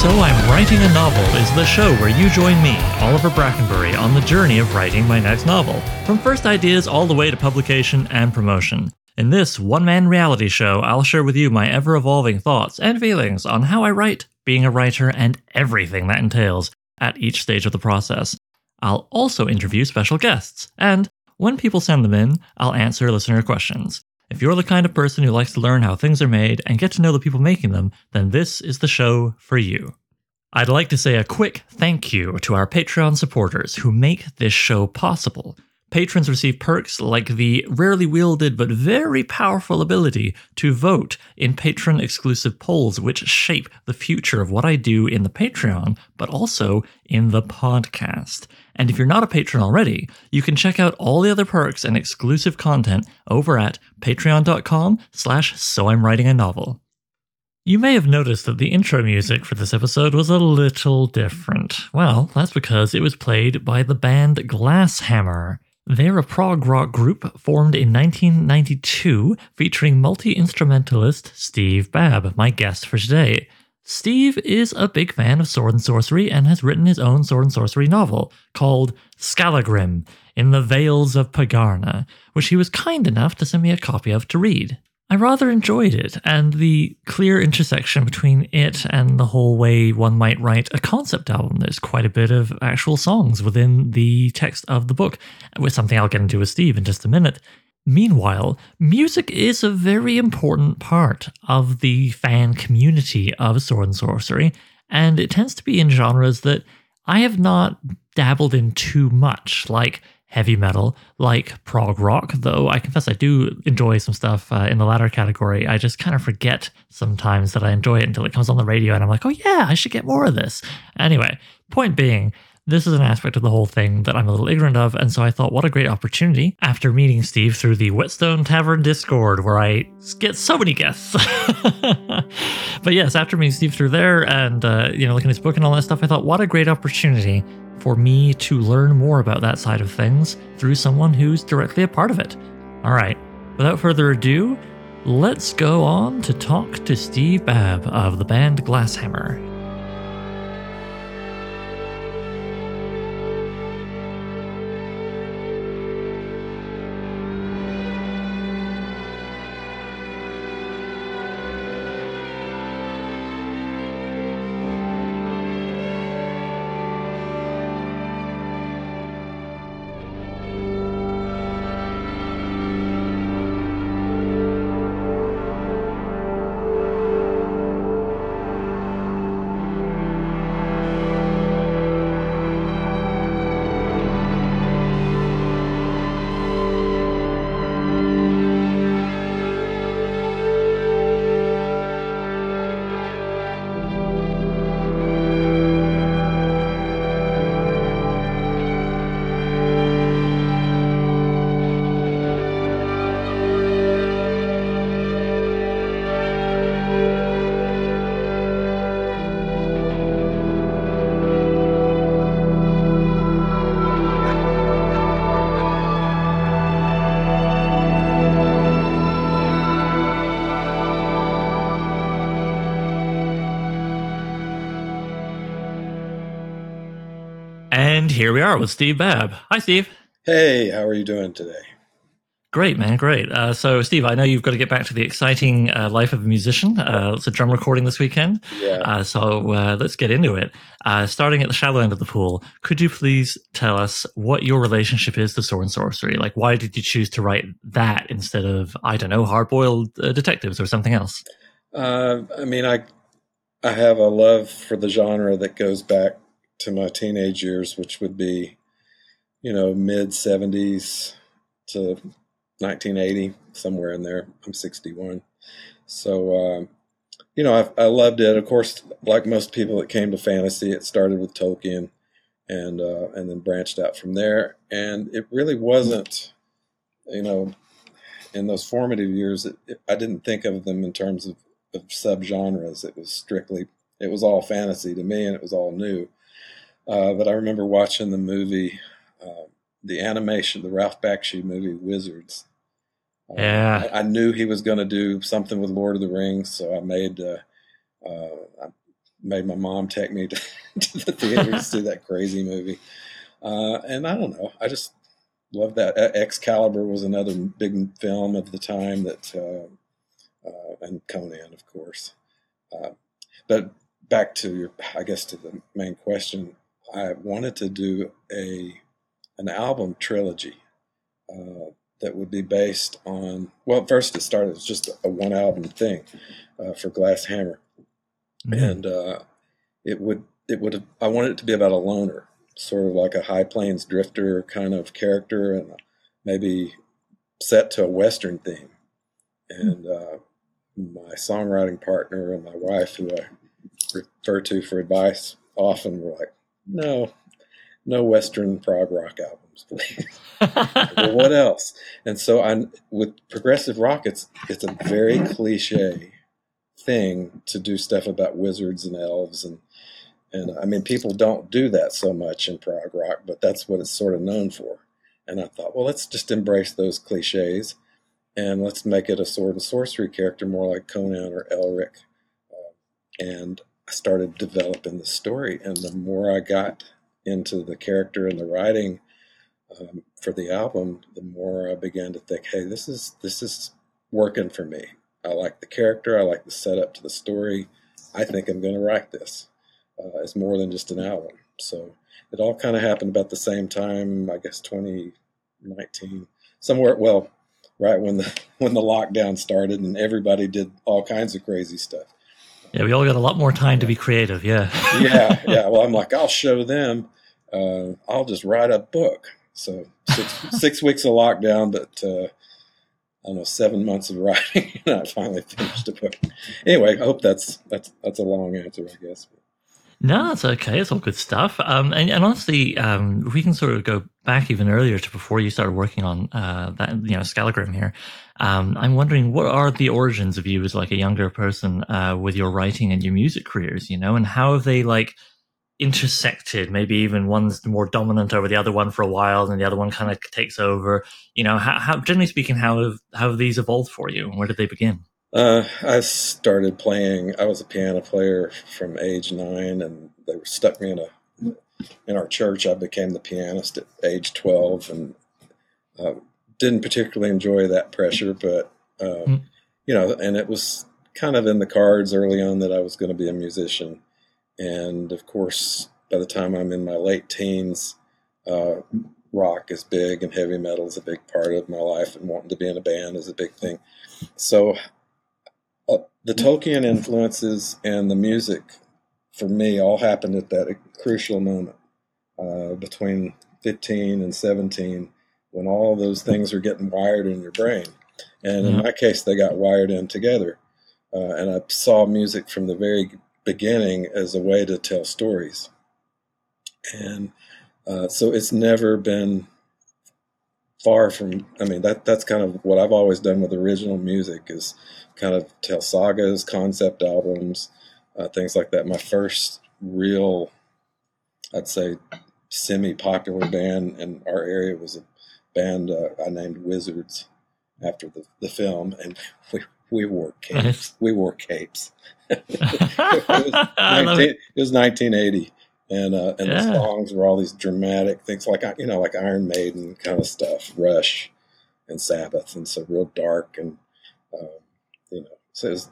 So I'm Writing a Novel is the show where you join me, Oliver Brackenbury, on the journey of writing my next novel, from first ideas all the way to publication and promotion. In this one man reality show, I'll share with you my ever evolving thoughts and feelings on how I write, being a writer, and everything that entails at each stage of the process. I'll also interview special guests, and when people send them in, I'll answer listener questions. If you're the kind of person who likes to learn how things are made and get to know the people making them, then this is the show for you. I'd like to say a quick thank you to our Patreon supporters who make this show possible. Patrons receive perks like the rarely wielded but very powerful ability to vote in patron exclusive polls, which shape the future of what I do in the Patreon, but also in the podcast. And if you're not a patron already, you can check out all the other perks and exclusive content over at patreon.com slash so I'm writing a novel. You may have noticed that the intro music for this episode was a little different. Well, that's because it was played by the band Glass Hammer. They're a prog rock group formed in 1992 featuring multi instrumentalist Steve Babb, my guest for today. Steve is a big fan of sword and sorcery and has written his own sword and sorcery novel called Skallagrim in the Vales of Pagarna, which he was kind enough to send me a copy of to read. I rather enjoyed it, and the clear intersection between it and the whole way one might write a concept album. There's quite a bit of actual songs within the text of the book, with something I'll get into with Steve in just a minute. Meanwhile, music is a very important part of the fan community of Sword and Sorcery, and it tends to be in genres that I have not dabbled in too much, like heavy metal, like prog rock, though I confess I do enjoy some stuff uh, in the latter category. I just kind of forget sometimes that I enjoy it until it comes on the radio and I'm like, oh yeah, I should get more of this. Anyway, point being, this is an aspect of the whole thing that I'm a little ignorant of, and so I thought, what a great opportunity after meeting Steve through the Whetstone Tavern Discord, where I get so many guests. but yes, after meeting Steve through there and uh, you know looking at his book and all that stuff, I thought, what a great opportunity for me to learn more about that side of things through someone who's directly a part of it. All right, without further ado, let's go on to talk to Steve Babb of the band Glass Hammer. Here we are with Steve Babb. Hi, Steve. Hey, how are you doing today? Great, man. Great. Uh, so, Steve, I know you've got to get back to the exciting uh, life of a musician. Uh, it's a drum recording this weekend. Yeah. Uh, so, uh, let's get into it. Uh, starting at the shallow end of the pool, could you please tell us what your relationship is to sword and sorcery? Like, why did you choose to write that instead of, I don't know, hard boiled detectives or something else? I mean, I I have a love for the genre that goes back to my teenage years, which would be, you know, mid 70s to 1980, somewhere in there. I'm 61. So, uh, you know, I, I, loved it. Of course, like most people that came to fantasy, it started with Tolkien and, uh, and then branched out from there. And it really wasn't, you know, in those formative years, it, it, I didn't think of them in terms of, of subgenres. It was strictly, it was all fantasy to me and it was all new. Uh, but I remember watching the movie, uh, the animation, the Ralph Bakshi movie, Wizards. Uh, yeah, I, I, knew he was going to do something with Lord of the Rings, so I made. Uh, uh, I made my mom take me to, to the theater to see that crazy movie. Uh, and I don't know, I just love that. Excalibur was another big film of the time that, uh, uh, and Conan, of course. But back to your, I guess, to the main question. I wanted to do a an album trilogy uh, that would be based on. Well, first it started as just a one album thing uh, for Glass Hammer, mm-hmm. and uh, it would it would I wanted it to be about a loner, sort of like a High Plains drifter kind of character, and maybe set to a Western theme. And uh, my songwriting partner and my wife, who I refer to for advice, often were like, "No, no Western prog rock albums, please." well, what else? And so, I with progressive rock, it's it's a very cliche thing to do stuff about wizards and elves and and I mean people don't do that so much in prog rock, but that's what it's sort of known for. And I thought, well, let's just embrace those cliches and let's make it a sword and sorcery character more like Conan or Elric. Uh, and started developing the story, and the more I got into the character and the writing um, for the album, the more I began to think, hey, this is this is working for me. I like the character. I like the setup to the story. I think I'm going to write this uh, as more than just an album. So it all kind of happened about the same time, I guess 2019, somewhere. Well, right when the when the lockdown started and everybody did all kinds of crazy stuff. Yeah, we all got a lot more time to be creative. Yeah. yeah, yeah. Well, I'm like, I'll show them. Uh, I'll just write a book. So six six weeks of lockdown, but uh, I don't know, seven months of writing, and I finally finished a book. Anyway, I hope that's that's that's a long answer, I guess. No, it's okay. It's all good stuff. Um, and, and honestly, um, we can sort of go back even earlier to before you started working on uh, that, you know, Skallagrim here. Um, I'm wondering what are the origins of you as like a younger person uh, with your writing and your music careers, you know, and how have they like intersected? Maybe even one's more dominant over the other one for a while and the other one kind of takes over. You know how, how generally speaking how have how have these evolved for you and where did they begin? Uh, i started playing i was a piano player from age nine and they stuck me in a in our church. I became the pianist at age 12 and uh, didn't particularly enjoy that pressure but uh, mm. you know and it was kind of in the cards early on that i was going to be a musician and of course, by the time I'm in my late teens, uh, rock is big and heavy metal is a big part of my life, and wanting to be in a band is a big thing. So, uh, the Tolkien influences and the music for me all happened at that crucial moment uh, between 15 and 17 when all those things are getting wired in your brain. And in mm-hmm. my case, they got wired in together. Uh, and I saw music from the very beginning as a way to tell stories. And uh, so it's never been far from i mean that that's kind of what i've always done with original music is kind of tell sagas concept albums uh, things like that my first real i'd say semi-popular band in our area was a band uh, i named wizards after the, the film and we we wore capes. Nice. We wore capes. it, was 19, it, was 1980, and uh, and yeah. the songs were all these dramatic things, like you know, like Iron Maiden kind of stuff, Rush, and Sabbath, and so real dark, and um, you know, so it was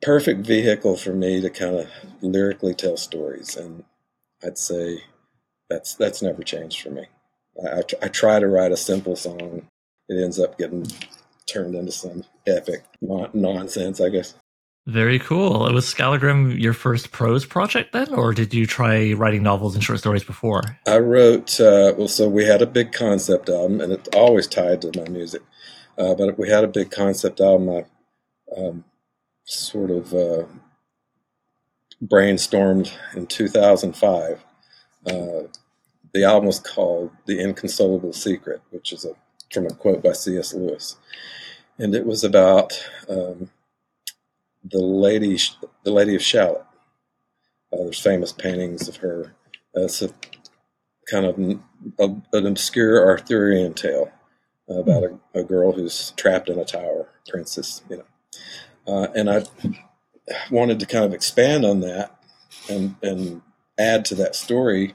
perfect vehicle for me to kind of lyrically tell stories, and I'd say that's that's never changed for me. I, I, try to write a simple song. It ends up getting turned into some epic nonsense, I guess. Very cool. It Was Skallagrim your first prose project then, or did you try writing novels and short stories before? I wrote, uh, well, so we had a big concept album, and it's always tied to my music. Uh, but we had a big concept album. I um, sort of uh, brainstormed in 2005. The album was called The Inconsolable Secret, which is a from a quote by C.S. Lewis and it was about um, the lady, the Lady of Shalott. Uh, there's famous paintings of her. Uh, it's a kind of a, an obscure Arthurian tale about a, a, girl who's trapped in a tower, princess, you know. Uh, and I wanted to kind of expand on that and and add to that story,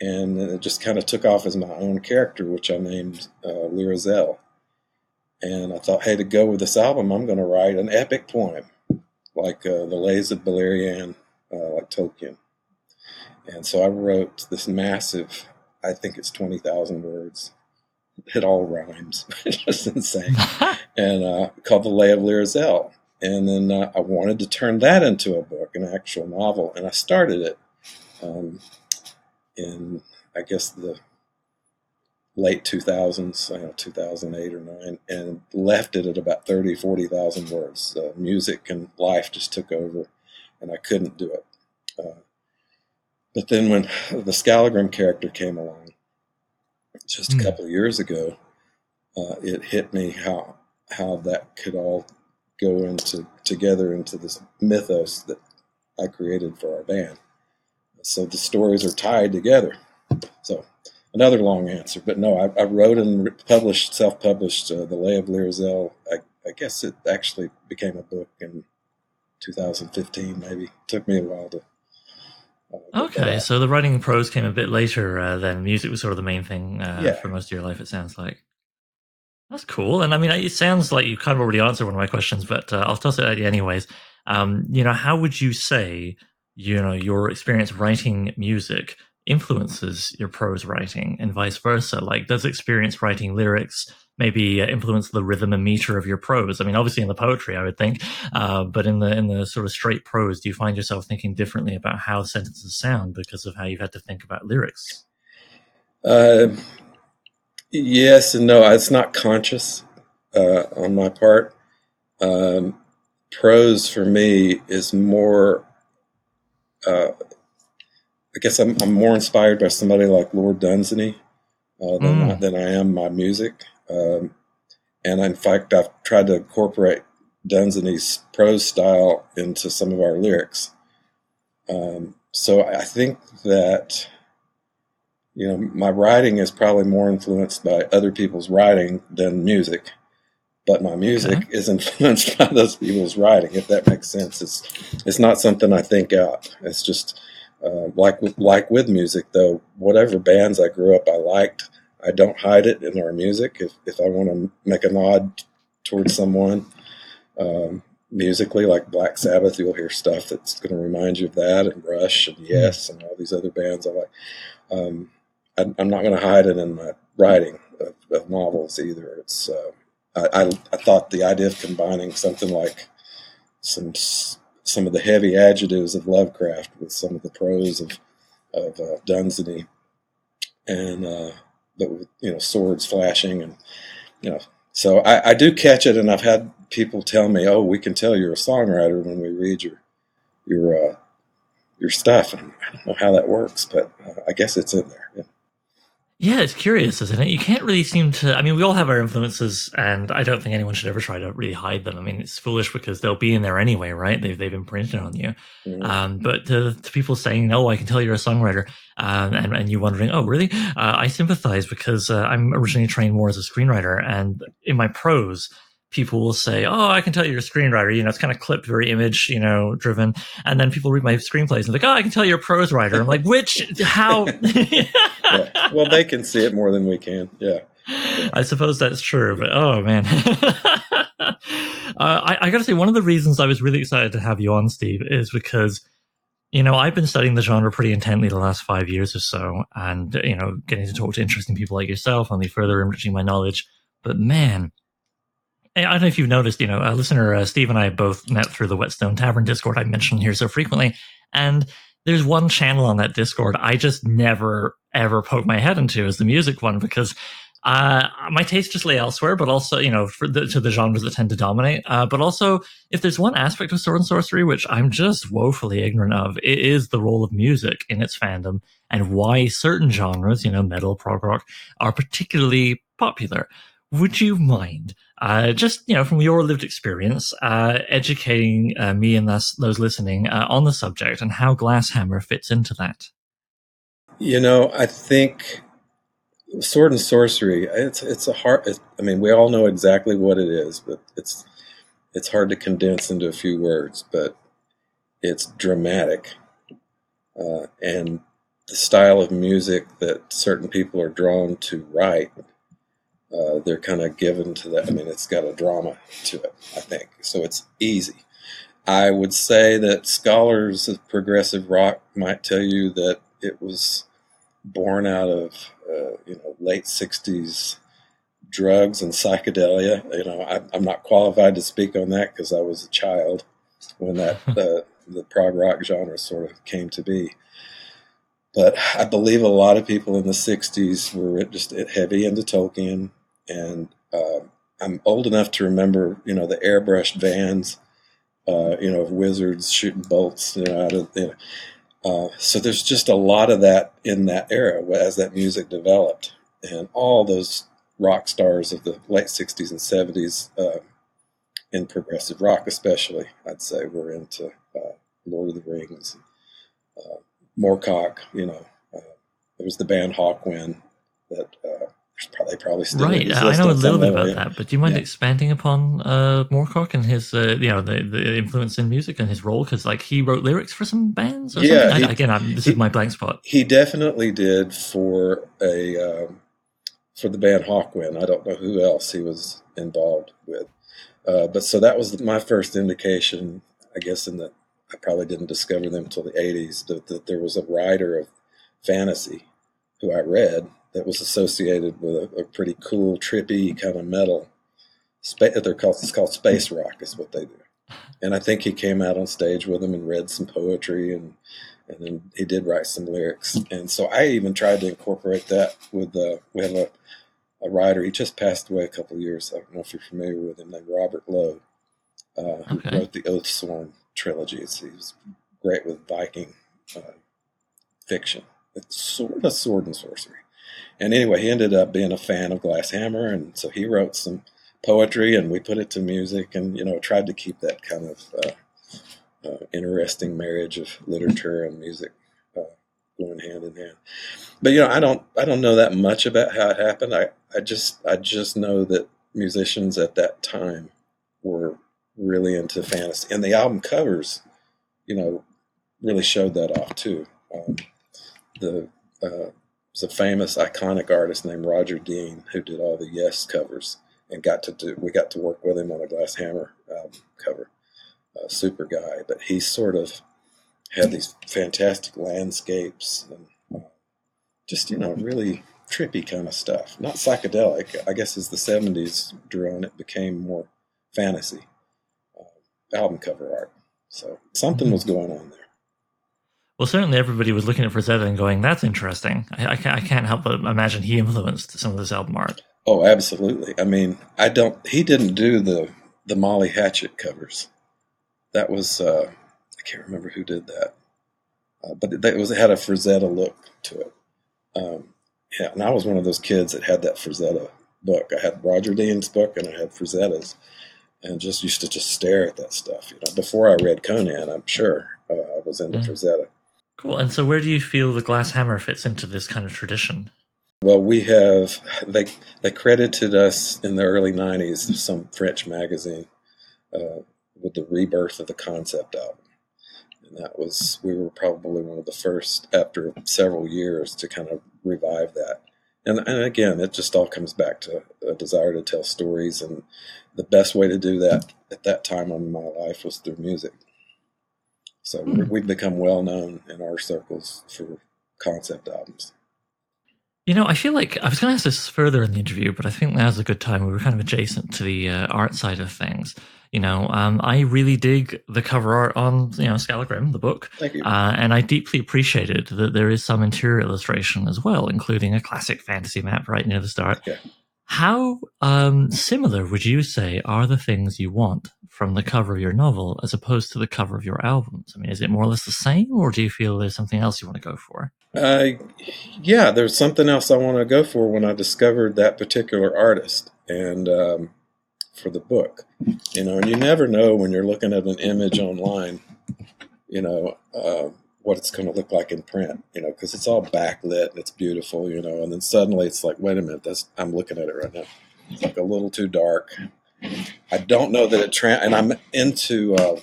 and it just kind of took off as my own character, which I named uh, Lyrazel. And I thought, hey, to go with this album, I'm going to write an epic poem, like uh, the Lays of Beleriand, uh, like Tolkien. And so I wrote this massive, I think it's 20,000 words. It all rhymes. it's just insane. and uh, called The Lay of Lyrazel. And then uh, I wanted to turn that into a book, an actual novel. And I started it um, in, I guess, the late 2000s, you know, 2008 or 9, and left it at about 30, 40,000 words. Uh, music and life just took over, and I couldn't do it. Uh, but then when the Skallagrim character came along, just a hmm. couple of years ago, uh, it hit me how how that could all go into together into this mythos that I created for our band. So the stories are tied together. So another long answer, but no, I, I wrote and published, self-published uh, the Lay of Lyrazel. I, I, guess it actually became a book in 2015. Maybe it took me a while to. Uh, okay, so the writing prose came a bit later uh, than music was sort of the main thing uh, yeah. for most of your life. It sounds like. That's cool, and I mean, it sounds like you kind of already answered one of my questions, but uh, I'll toss it at you anyways. Um, you know, how would you say, you know, your experience writing music influences your prose writing and vice versa? Like, does experience writing lyrics maybe uh, influence the rhythm and meter of your prose? I mean, obviously in the poetry, I would think, uh, but in the in the sort of straight prose, do you find yourself thinking differently about how sentences sound because of how you've had to think about lyrics? Uh, yes and no. It's not conscious uh, on my part. Um, prose for me is more uh, I guess I'm, I'm more inspired by somebody like Lord Dunsany uh, than, mm. I, than I am my music. Um, and in fact, I've tried to incorporate Dunsany's prose style into some of our lyrics. Um, so I think that, you know, my writing is probably more influenced by other people's writing than music, but my music okay. is influenced by those people's writing. If that makes sense, it's it's not something I think out. It's just uh, like with, like with music, though, whatever bands I grew up I liked, I don't hide it in our music. If if I want to make a nod towards someone um, musically, like Black Sabbath, you'll hear stuff that's going to remind you of that, and Rush, and Yes, and all these other bands I like. Um, I, am not going to hide it in my writing of, of novels either. It's uh, I, I, thought the idea of combining something like some some of the heavy adjectives of Lovecraft with some of the prose of of uh, Dunsany, and uh, with you know swords flashing and you know. So I, I do catch it, and I've had people tell me, "Oh, we can tell you're a songwriter when we read your your uh, your stuff." And I don't know how that works, but uh, I guess it's in there. Yeah. Yeah, it's curious, isn't it? You can't really seem to. I mean, we all have our influences, and I don't think anyone should ever try to really hide them. I mean, it's foolish because they'll be in there anyway, right? They've they've imprinted on you. Mm-hmm. Um, but to, to, people saying, "No, I can tell you're a songwriter," um, and and you wondering, "Oh, really?" Uh, I sympathize because uh, I'm originally trained more as a screenwriter, and in my prose, people will say, "Oh, I can tell you're a screenwriter." You know, it's kind of clipped, very image, you know, driven. And then people read my screenplays and like, "Oh, I can tell you're a prose writer." I'm like, "Which? How?" yeah. Well, they can see it more than we can. Yeah. I suppose that's true, but oh man. uh, I, I got to say, one of the reasons I was really excited to have you on, Steve, is because you know, I've been studying the genre pretty intently the last five years or so, and you know, getting to talk to interesting people like yourself only further enriching my knowledge. But man, I don't know if you've noticed, you know, a listener, uh, Steve and I both met through the Whetstone Tavern Discord I mentioned here so frequently. And there's one channel on that Discord I just never, ever poke my head into is the music one because uh, my taste just lay elsewhere, but also, you know, for the, to the genres that tend to dominate. Uh, but also, if there's one aspect of sword and sorcery which I'm just woefully ignorant of, it is the role of music in its fandom and why certain genres, you know, metal, prog rock, are particularly popular. Would you mind uh, just you know from your lived experience, uh, educating uh, me and thus those listening uh, on the subject and how Glass Hammer fits into that. You know, I think sword and sorcery. It's it's a hard. I mean, we all know exactly what it is, but it's it's hard to condense into a few words. But it's dramatic, uh, and the style of music that certain people are drawn to write, uh, they're kind of given to that. I mean, it's got a drama to it, I think. So it's easy. I would say that scholars of progressive rock might tell you that it was born out of uh, you know late '60s drugs and psychedelia. You know, I, am not qualified to speak on that because I was a child when that uh, the prog rock genre sort of came to be. But I believe a lot of people in the '60s were just heavy into Tolkien, and uh, I'm old enough to remember, you know, the airbrushed vans, uh, you know, of wizards shooting bolts, you know, out of. You know, uh, so there's just a lot of that in that era as that music developed, and all those rock stars of the late '60s and '70s uh, in progressive rock, especially, I'd say, were into uh, Lord of the Rings, uh, Moorcock. You know, uh, there was the band Hawkwind that probably probably still right. I know a little bit about that, but do you mind yeah. expanding upon uh, Moorcock and his, uh, you know, the, the influence in music and his role? Because like he wrote lyrics for some bands. Or yeah, he, I, again, I'm, this he, is my blank spot. He definitely did for a um, for the band Hawkwind. I don't know who else he was involved with, uh, but so that was my first indication, I guess, in that I probably didn't discover them until the '80s that, that there was a writer of fantasy who I read that was associated with a, a pretty cool, trippy kind of metal. Spa- they're called it's called space rock is what they do. And I think he came out on stage with them and read some poetry and and then he did write some lyrics. And so I even tried to incorporate that with uh, we have a a writer. He just passed away a couple of years. I don't know if you're familiar with him, named Robert Low, uh, who wrote the Oathsworn trilogies. He was great with Viking uh, fiction. It's sort of sword and sorcery. And anyway, he ended up being a fan of Glass Hammer, and so he wrote some poetry, and we put it to music, and you know, tried to keep that kind of uh, uh, interesting marriage of literature and music uh, going hand in hand. But you know, I don't, I don't know that much about how it happened. I, I just, I just know that musicians at that time were really into fantasy, and the album covers, you know, really showed that off too. Um, the uh, was a famous, iconic artist named Roger Dean who did all the Yes covers and got to do. We got to work with him on a Glass Hammer album cover. Uh, super guy, but he sort of had these fantastic landscapes and uh, just you know really trippy kind of stuff. Not psychedelic. I guess as the '70s drew on, it became more fantasy uh, album cover art. So something mm-hmm. was going on there. Well, certainly everybody was looking at Frazetta and going, "That's interesting." I, I, can't, I can't help but imagine he influenced some of this album art. Oh, absolutely. I mean, I don't. He didn't do the the Molly Hatchet covers. That was uh, I can't remember who did that, uh, but it, it, was it had a Frazetta look to it. Um, yeah, and I was one of those kids that had that Frazetta book. I had Roger Dean's book and I had Frazetta's, and just used to just stare at that stuff. You know, before I read Conan, I'm sure uh, I was into mm. Frazetta. Cool. And so, where do you feel the glass hammer fits into this kind of tradition? Well, we have they they credited us in the early '90s some French magazine uh, with the rebirth of the concept album, and that was we were probably one of the first after several years to kind of revive that. And and again, it just all comes back to a desire to tell stories, and the best way to do that at that time in my life was through music. So mm. we've become well known in our circles for concept albums. You know, I feel like I was going to ask this further in the interview, but I think now's a good time. We were kind of adjacent to the uh, art side of things. You know, um, I really dig the cover art on, you know, Skallagrim, the book. Thank you. Uh, and I deeply appreciated that there is some interior illustration as well, including a classic fantasy map right near the start. Yeah. How um, similar would you say are the things you want from the cover of your novel as opposed to the cover of your albums? I mean, is it more or less the same, or do you feel there's something else you want to go for? Uh, yeah, there's something else I want to go for when I discovered that particular artist and um, for the book. You know, and you never know when you're looking at an image online, you know, uh, what it's going to look like in print, you know, because it's all backlit and it's beautiful, you know, and then suddenly it's like, wait a minute, that's I'm looking at it right now. It's like a little too dark. I don't know that it trans, and I'm into uh,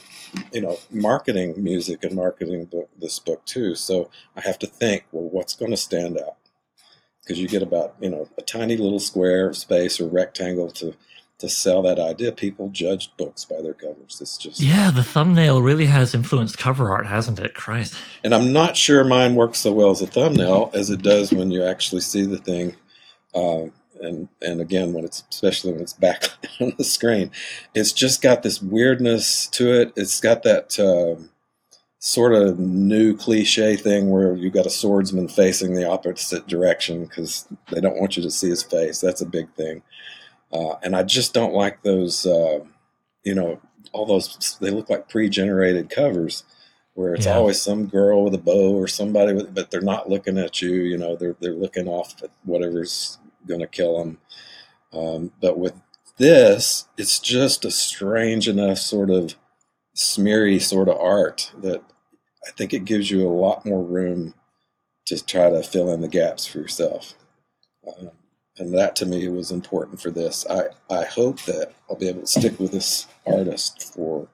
you know, marketing music and marketing book, this book too. So I have to think, well, what's going to stand out? Because you get about you know a tiny little square space or rectangle to to sell that idea. People judge books by their covers. It's just yeah, the thumbnail really has influenced cover art, hasn't it? Christ. And I'm not sure mine works so well as a thumbnail as it does when you actually see the thing. Uh, and and again when it's especially when it's back on the screen it's just got this weirdness to it. It's got that uh, sort of new cliche thing where you've got a swordsman facing the opposite direction because they don't want you to see his face. That's a big thing. Uh, and i just don't like those uh, you know all those they look like pre-generated covers where it's yeah. always some girl with a bow or somebody with, but they're not looking at you you know they're they're looking off at whatever's going to kill him. Um, but with this, it's just a strange enough sort of smeary sort of art that I think it gives you a lot more room to try to fill in the gaps for yourself. Um, and that to me was important for this. I, I hope that I'll be able to stick with this artist for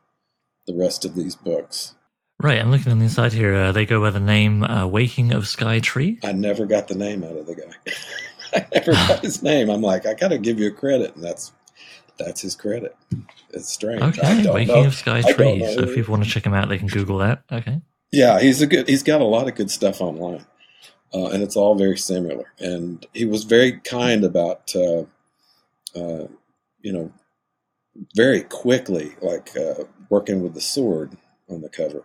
the rest of these books. Right, I'm looking on the inside here. Uh, they go by the name uh, Waking of Sky Tree. I never got the name out of the guy. I never got his name. I'm like, I got to give you a credit, and that's that's his credit. It's strange. Okay, Waking know. of Sky Tree. So if people want to check him out, they can Google that. Okay. Yeah, he's a good. He's got a lot of good stuff online, uh, and it's all very similar. And he was very kind about, uh, uh, you know, very quickly, like uh, working with the sword on the cover.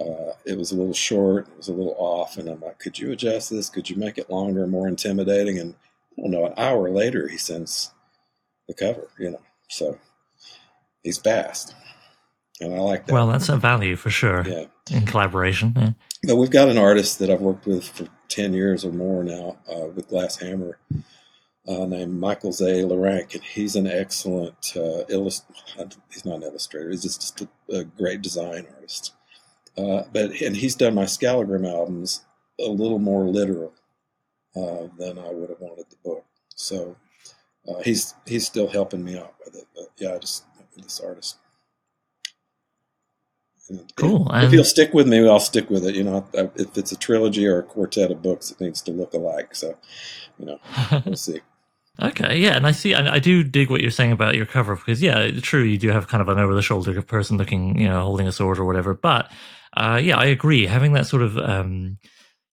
Uh, it was a little short, it was a little off, and I'm like, could you adjust this? Could you make it longer, more intimidating? And I don't know, an hour later, he sends the cover, you know. So he's fast. And I like that. Well, that's a value for sure. Yeah. In collaboration. Yeah. But we've got an artist that I've worked with for 10 years or more now uh, with Glass Hammer uh, named Michael Zay Larank. And he's an excellent uh, illustrator. He's not an illustrator, he's just a, a great design artist. Uh, but and he's done my Skallagrim albums a little more literal uh, than I would have wanted the book. So uh, he's he's still helping me out with it. But yeah, I just this artist. And cool. If, if he'll stick with me, I'll stick with it. You know, if it's a trilogy or a quartet of books, it needs to look alike. So, you know, we'll see. Okay, yeah, and I see, I, I do dig what you're saying about your cover because, yeah, true, you do have kind of an over the shoulder person looking, you know, holding a sword or whatever. But uh, yeah, I agree. Having that sort of um,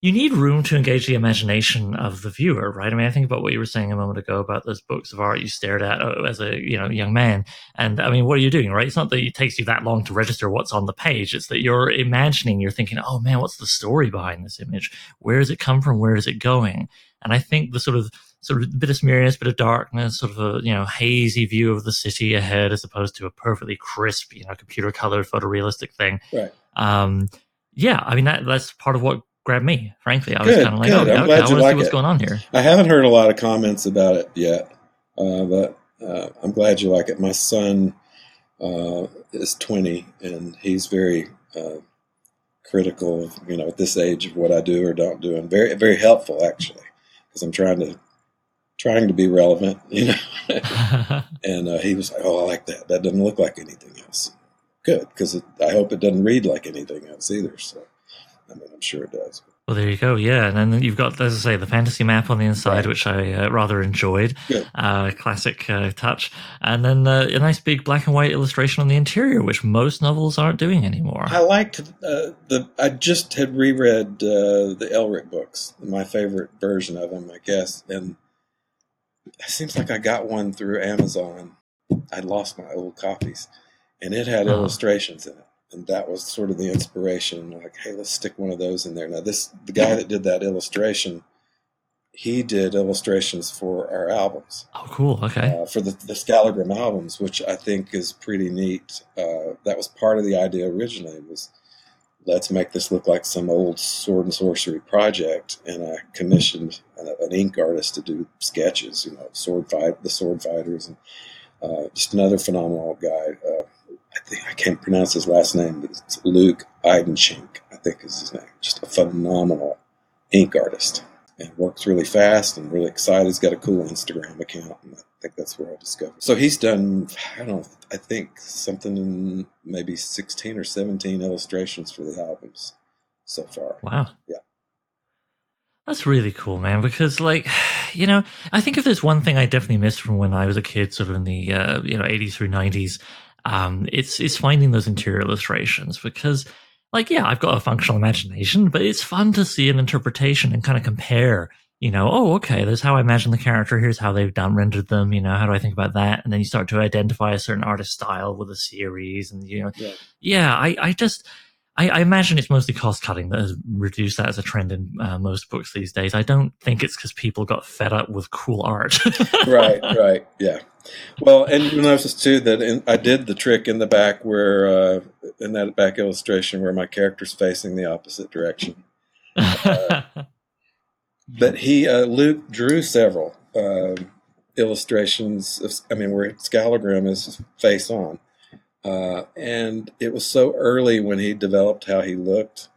you need room to engage the imagination of the viewer, right? I mean, I think about what you were saying a moment ago about those books of art you stared at uh, as a you know young man, and I mean, what are you doing, right? It's not that it takes you that long to register what's on the page; it's that you're imagining, you're thinking, oh man, what's the story behind this image? Where does it come from? Where is it going? And I think the sort of sort of bit of smeariness, bit of darkness, sort of a you know hazy view of the city ahead, as opposed to a perfectly crisp, you know, computer colored photorealistic thing. Right. Um, yeah, I mean that that's part of what grabbed me. Frankly, I was kind of like, good. oh, I'm okay, glad I to like see what's it. going on here. I haven't heard a lot of comments about it yet, uh, but uh, I'm glad you like it. My son uh, is 20, and he's very uh, critical of you know at this age of what I do or don't do, and very very helpful actually because I'm trying to trying to be relevant, you know. and uh, he was like, "Oh, I like that. That doesn't look like anything else." Good, because I hope it doesn't read like anything else either. So, I mean, I'm sure it does. Well, there you go. Yeah, and then you've got, as I say, the fantasy map on the inside, right. which I uh, rather enjoyed. Uh, classic uh, touch, and then uh, a nice big black and white illustration on the interior, which most novels aren't doing anymore. I liked uh, the. I just had reread uh, the Elric books, my favorite version of them, I guess, and it seems like I got one through Amazon. I lost my old copies, and it had uh-huh. illustrations in it, and that was sort of the inspiration. Like, hey, let's stick one of those in there. Now, this the guy that did that illustration, he did illustrations for our albums. Oh, cool. Okay. Uh, for the the Skallagrim albums, which I think is pretty neat. Uh, that was part of the idea originally. Was let's make this look like some old sword and sorcery project. And I commissioned an, an ink artist to do sketches, you know, sword fight, the sword fighters, and uh, just another phenomenal guy. I think I can't pronounce his last name, but it's Luke Eidenschink, I think is his name. Just a phenomenal ink artist. and works really fast and really excited. He's got a cool Instagram account, and I think that's where I discovered. So he's done, I don't know, I think something in maybe 16 or 17 illustrations for the albums so far. Wow. Yeah. That's really cool, man. Because, like, you know, I think if there's one thing I definitely missed from when I was a kid, sort of in the uh, you know 80s through 90s, um, it's it's finding those interior illustrations. Because, like, yeah, I've got a functional imagination, but it's fun to see an interpretation and kind of compare. You know, oh, okay, there's how I imagine the character. Here's how they've done rendered them. You know, how do I think about that? And then you start to identify a certain artist style with a series, and you know, Yeah. yeah, I, I just I, I imagine it's mostly cost cutting that has reduced that as a trend in uh, most books these days. I don't think it's because people got fed up with cool art. right, right, yeah. Well, and you notice too that in, I did the trick in the back where, uh, in that back illustration, where my character's facing the opposite direction. But he, uh, Luke, drew several um illustrations. Of, I mean, where Skallagrim is face on, uh, and it was so early when he developed how he looked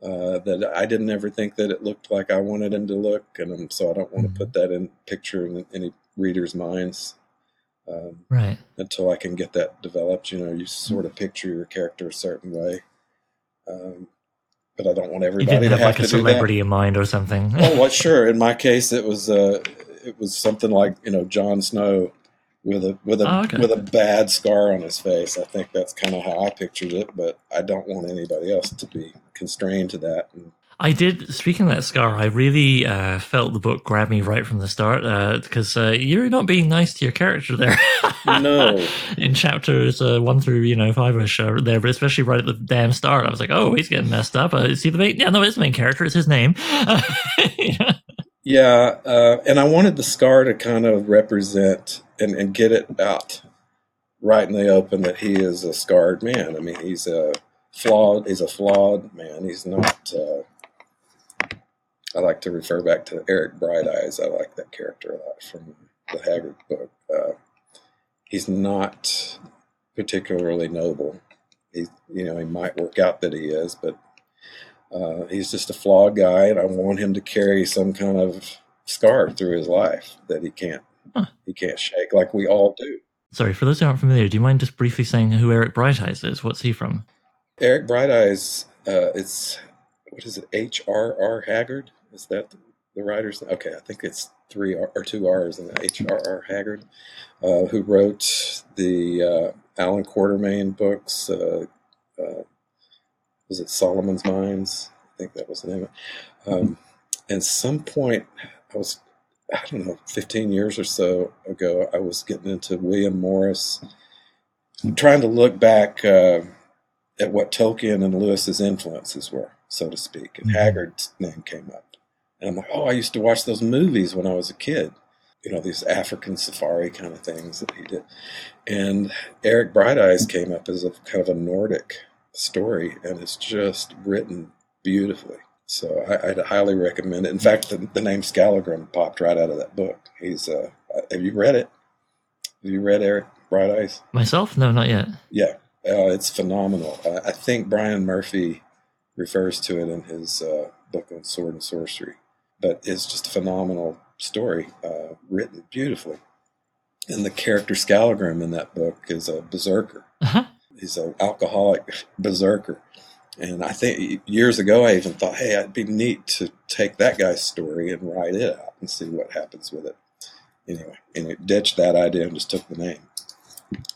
uh, that I didn't ever think that it looked like I wanted him to look, and um, so I don't want to put that in picture in any reader's minds um, right. until I can get that developed. You know, you sort of picture your character a certain way, um, but I don't want You everybody didn't to have have like to a celebrity in mind or something. Oh, well, sure. In my case, it was uh, it was something like you know Jon Snow with a with a Oh, okay. with a bad scar on his face. I think that's kind of how I pictured it, but I don't want anybody else to be constrained to that. And, I did. Speaking of that scar, I really uh, felt the book grab me right from the start because uh, you're not being nice to your character there. No. in chapters uh, one through you know five ish uh, there, but especially right at the damn start, I was like, oh, he's getting messed up. Uh, is he the main? Yeah, no, it's the main character. It's his name. yeah, uh, and I wanted the scar to kind of represent and, and get it out right in the open that he is a scarred man. I mean, he's a flawed. He's a flawed man. He's not. Uh, I like to refer back to Eric Brighteyes. I like that character a lot from the Haggard book. Uh, he's not particularly noble. He, you know, he might work out that he is, but uh, he's just a flawed guy, and I want him to carry some kind of scar through his life that he can't Huh. he can't shake, like we all do. Sorry, for those who aren't familiar, do you mind just briefly saying who Eric Brighteyes is? What's he from? Eric Brighteyes, uh, it's what is it? H. R. R. Haggard. Is that the, writer's? Okay, I think it's three R, or two R's in H. R. R. Haggard, uh, who wrote the uh, Allan Quatermain books. Was it Solomon's Mines? I think that was the name. of it. Um, and some point, I was I don't know, 15 years or so ago, I was getting into William Morris, I'm trying to look back uh, at what Tolkien and Lewis's influences were, so to speak. And Mhm. Haggard's name came up. And I'm like, oh, I used to watch those movies when I was a kid. You know, these African safari kind of things that he did. And Eric Brighteyes came up as a kind of a Nordic story, and it's just written beautifully. So I, I'd highly recommend it. In fact, the, the name Skallagrim popped right out of that book. He's, uh, have you read it? Have you read Eric Brighteyes? Myself? No, not yet. Yeah, uh, it's phenomenal. I, I think Brian Murphy refers to it in his uh, book on sword and sorcery, but it's just a phenomenal story, uh, written beautifully. And the character Skallagrim in that book is a berserker. Uh-huh. He's an alcoholic berserker. And I think years ago, I even thought, hey, it'd be neat to take that guy's story and write it out and see what happens with it. Anyway, and it ditched that idea and just took the name.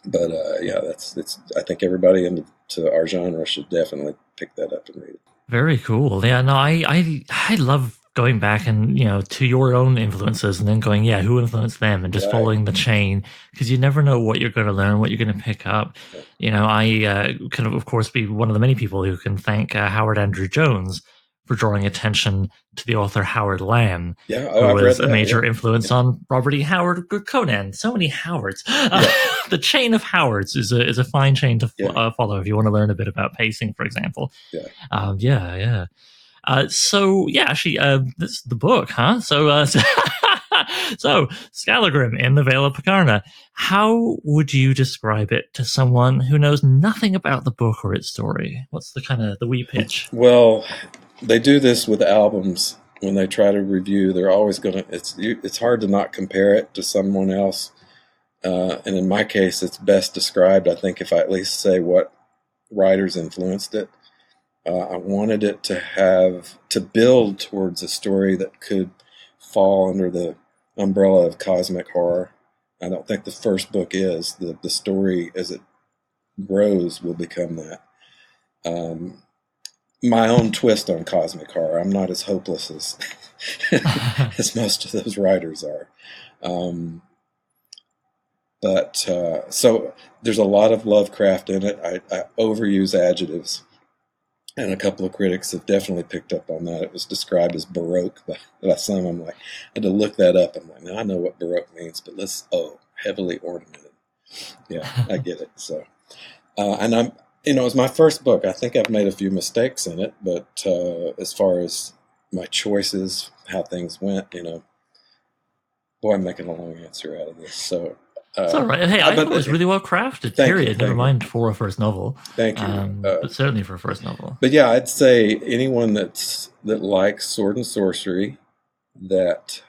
But uh, yeah, that's it's. I think everybody into our genre should definitely pick that up and read it. Very cool. Yeah, no, I, I, I love going back and you know to your own influences and then going, yeah, who influenced them, and just Right. following the chain because you never know what you're going to learn, what you're going to pick up. You know, I uh, can of course be one of the many people who can thank uh, Howard Andrew Jones for drawing attention to the author Howard Lamb, Yeah, who oh, I've read was a major yeah. influence on Robert E. Howard Conan. So many Howards. the chain of Howards is a is a fine chain to f- Yeah. uh, follow if you want to learn a bit about pacing, for example. Yeah. um, yeah, yeah. Uh, so yeah, actually, uh, this is the book, huh? So, uh, so Skallagrim in the Vale of Pagarna. How would you describe it to someone who knows nothing about the book or its story? What's the kind of the wee pitch? Well, they do this with albums when they try to review, they're always going to. It's it's hard to not compare it to someone else. Uh, and in my case, it's best described, I think, if I at least say what writers influenced it. Uh, I wanted it to have to build towards a story that could fall under the umbrella of cosmic horror. I don't think the first book is the the story as it grows will become that. Um, my own twist on cosmic horror. I'm not as hopeless as as most of those writers are. Um, but uh, so there's a lot of Lovecraft in it. I, I, overuse adjectives, and a couple of critics have definitely picked up on that. It was described as baroque by, by some. I'm like, I had to look that up. I'm like, now I know what baroque means, but let's oh, heavily ornamented. Yeah, I get it. So, uh, and I'm you know, it's my first book. I think I've made a few mistakes in it, but uh, as far as my choices, how things went, you know, boy, I'm making a long answer out of this. So uh, it's all right. Hey, I thought it was really well crafted. Period. You, Never mind for a first novel. Thank you. Um, uh, but certainly for a first novel. But yeah, I'd say anyone that's that likes sword and sorcery, that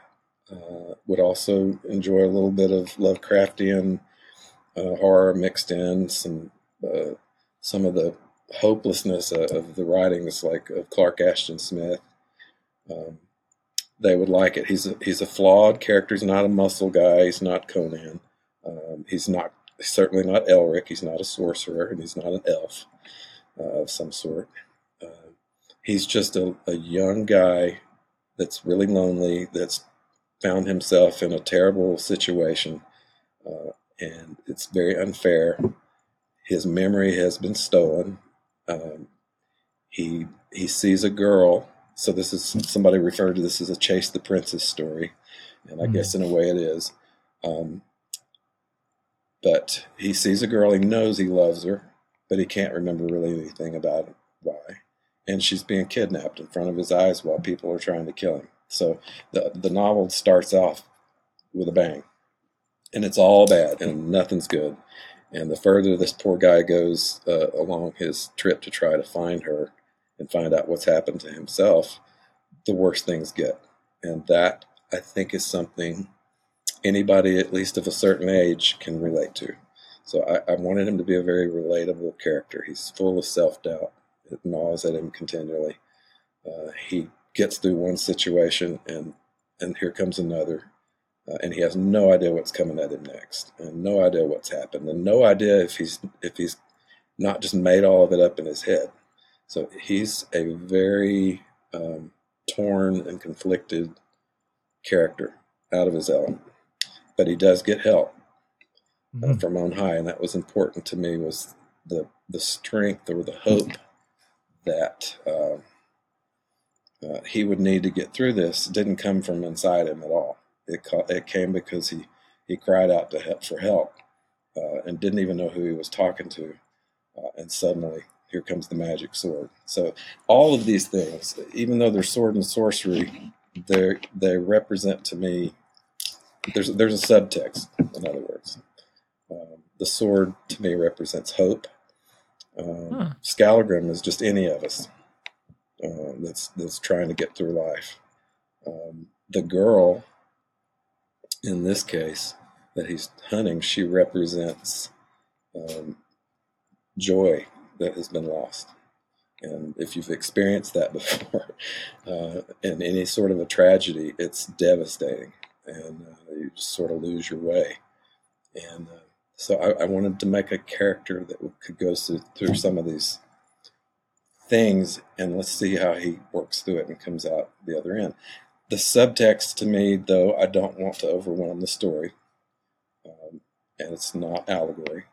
uh, would also enjoy a little bit of Lovecraftian uh, horror mixed in some uh, some of the hopelessness of, of the writings, like of Clark Ashton Smith. Um, they would like it. He's a, he's a flawed character. He's not a muscle guy. He's not Conan. Um, he's not certainly not Elric. He's not a sorcerer, and he's not an elf uh, of some sort. Uh, he's just a, a young guy that's really lonely. That's found himself in a terrible situation, uh, and it's very unfair. His memory has been stolen. Um, he he sees a girl. So this is somebody referred to this as a chase the princess story, and I mm-hmm. guess in a way it is. Um, but he sees a girl. He knows he loves her, but he can't remember really anything about why. And she's being kidnapped in front of his eyes while people are trying to kill him. So the the novel starts off with a bang, and it's all bad and nothing's good. And the further this poor guy goes uh, along his trip to try to find her and find out what's happened to himself, the worse things get. And that, I think, is something anybody, at least of a certain age, can relate to. So I, I wanted him to be a very relatable character. He's full of self doubt, it gnaws at him continually. Uh, he gets through one situation, and and here comes another, uh, and he has no idea what's coming at him next, and no idea what's happened, and no idea if he's if he's not just made all of it up in his head. So he's a very um, torn and conflicted character out of his element, but he does get help uh, mm-hmm. from on high, and that was important to me. Was the the strength or the hope that uh, uh, he would need to get through this didn't come from inside him at all. It, ca- it came because he, he cried out to help for help uh, and didn't even know who he was talking to. Uh, and suddenly, here comes the magic sword. So, all of these things, even though they're sword and sorcery, they they represent to me. There's there's a subtext. In other words, um, the sword to me represents hope. Um, huh. Skallagrim is just any of us uh, that's that's trying to get through life. Um, the girl in this case that he's hunting, she represents um, joy that has been lost. And if you've experienced that before, uh, in any sort of a tragedy, it's devastating, and uh, you just sort of lose your way. And uh, so I, I, wanted to make a character that could go through, through some of these things, and let's see how he works through it and comes out the other end. The subtext to me, though, I don't want to overwhelm the story, um, and it's not allegory.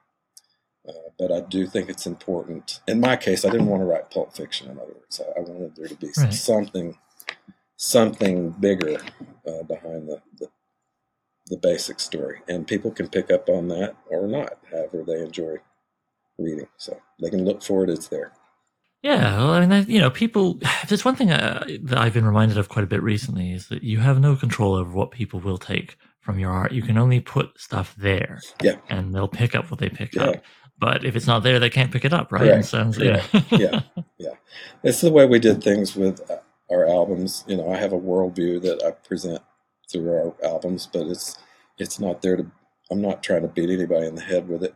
Uh, but I do think it's important. In my case, I didn't want to write pulp fiction. In other words, I, I wanted there to be right. something, something bigger uh, behind the, the, basic story, and people can pick up on that or not, however they enjoy reading. So they can look for it; it's there. Yeah, well, I mean, you know, people. There's one thing uh, that I've been reminded of quite a bit recently is that you have no control over what people will take from your art. You can only put stuff there, yeah, and they'll pick up what they pick yeah. up. But if it's not there, they can't pick it up, right? right. So, yeah, yeah, yeah. It's the way we did things with our albums. You know, I have a worldview that I present through our albums, but it's it's not there to. I'm not trying to beat anybody in the head with it.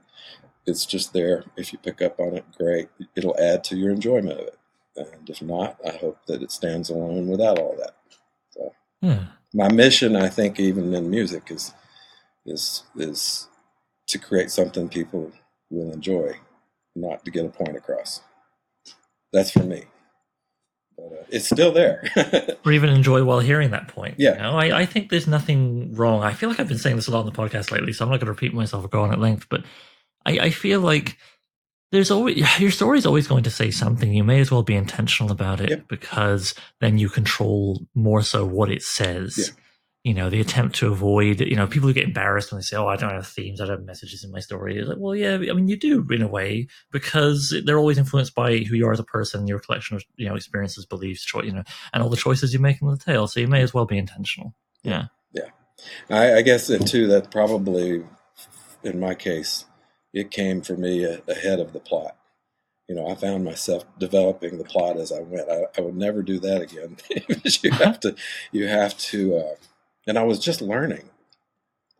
It's just there. If you pick up on it, great. It'll add to your enjoyment of it. And if not, I hope that it stands alone without all that. So, Yeah. my mission, I think, even in music, is is is to create something people will enjoy, not to get a point across. That's for me. But uh, it's still there. or even enjoy while hearing that point. Yeah. You know, I, I think there's nothing wrong. I feel like I've been saying this a lot on the podcast lately, so I'm not going to repeat myself or go on at length, but I, I feel like there's always your story's always going to say something. You may as well be intentional about it Yep. because then you control more so what it says. Yeah. You know, the attempt to avoid, you know, people who get embarrassed when they say, Oh, I don't have themes, I don't have messages in my story. It's like, well, yeah, I mean, you do in a way because they're always influenced by who you are as a person, your collection of, you know, experiences, beliefs, choice, you know, and all the choices you make in the tale. So you may as well be intentional. Yeah. I, I guess that too. That probably, in my case, it came for me ahead of the plot. You know, I found myself developing the plot as I went. I, I would never do that again. You have to, you have to, uh, and I was just learning.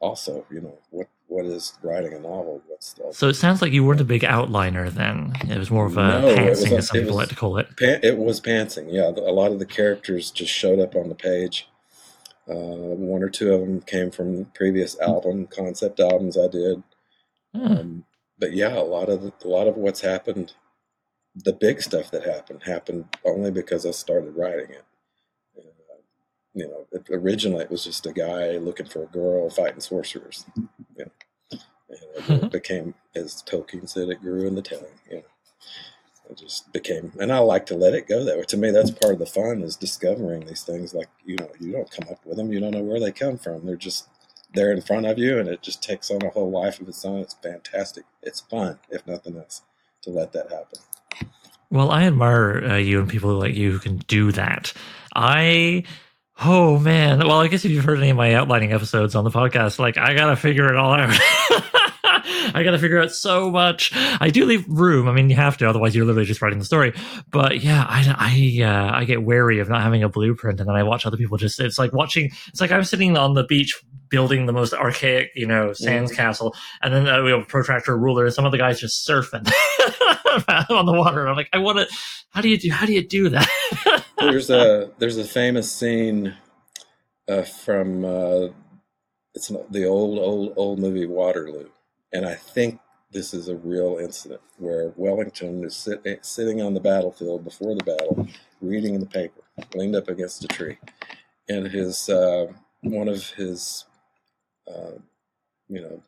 Also, you know, what what is writing a novel? What's the So it sounds like you weren't a big outliner then. It was more of a No, it was pantsing, a- as some people was- like to call it. Pan- it was pantsing. Yeah, a lot of the characters just showed up on the page. Uh, one or two of them came from previous album concept albums I did. Yeah. Um, but yeah, a lot of the, a lot of what's happened, the big stuff that happened, happened only because I started writing it. You know, originally it was just a guy looking for a girl fighting sorcerers. You know, and it became, as Tolkien said, it grew in the telling. You know, it just became, and I like to let it go that way. To me, that's part of the fun is discovering these things. Like you know, you don't come up with them, you don't know where they come from. They're just there in front of you, and it just takes on a whole life of its own. It's fantastic. It's fun, if nothing else, to let that happen. Well, I admire uh, you and people like you who can do that. I, oh man. Well, I guess if you've heard any of my outlining episodes on the podcast, like I gotta figure it all out. I gotta figure out so much. I do leave room. I mean, you have to, otherwise you're literally just writing the story. But yeah, I, I, uh, I get wary of not having a blueprint, and then I watch other people just. It's like watching. It's like I'm sitting on the beach building the most archaic, you know, sands castle, and then uh, we have a protractor ruler, and some of the guys just surfing on the water. And I'm like, I want to. How do you do? How do you do that? there's a there's a famous scene uh, from uh, it's the old old old movie Waterloo, and I think this is a real incident where Wellington is sit, sitting on the battlefield before the battle, reading the paper, leaned up against a tree, and his uh, one of his uh, you know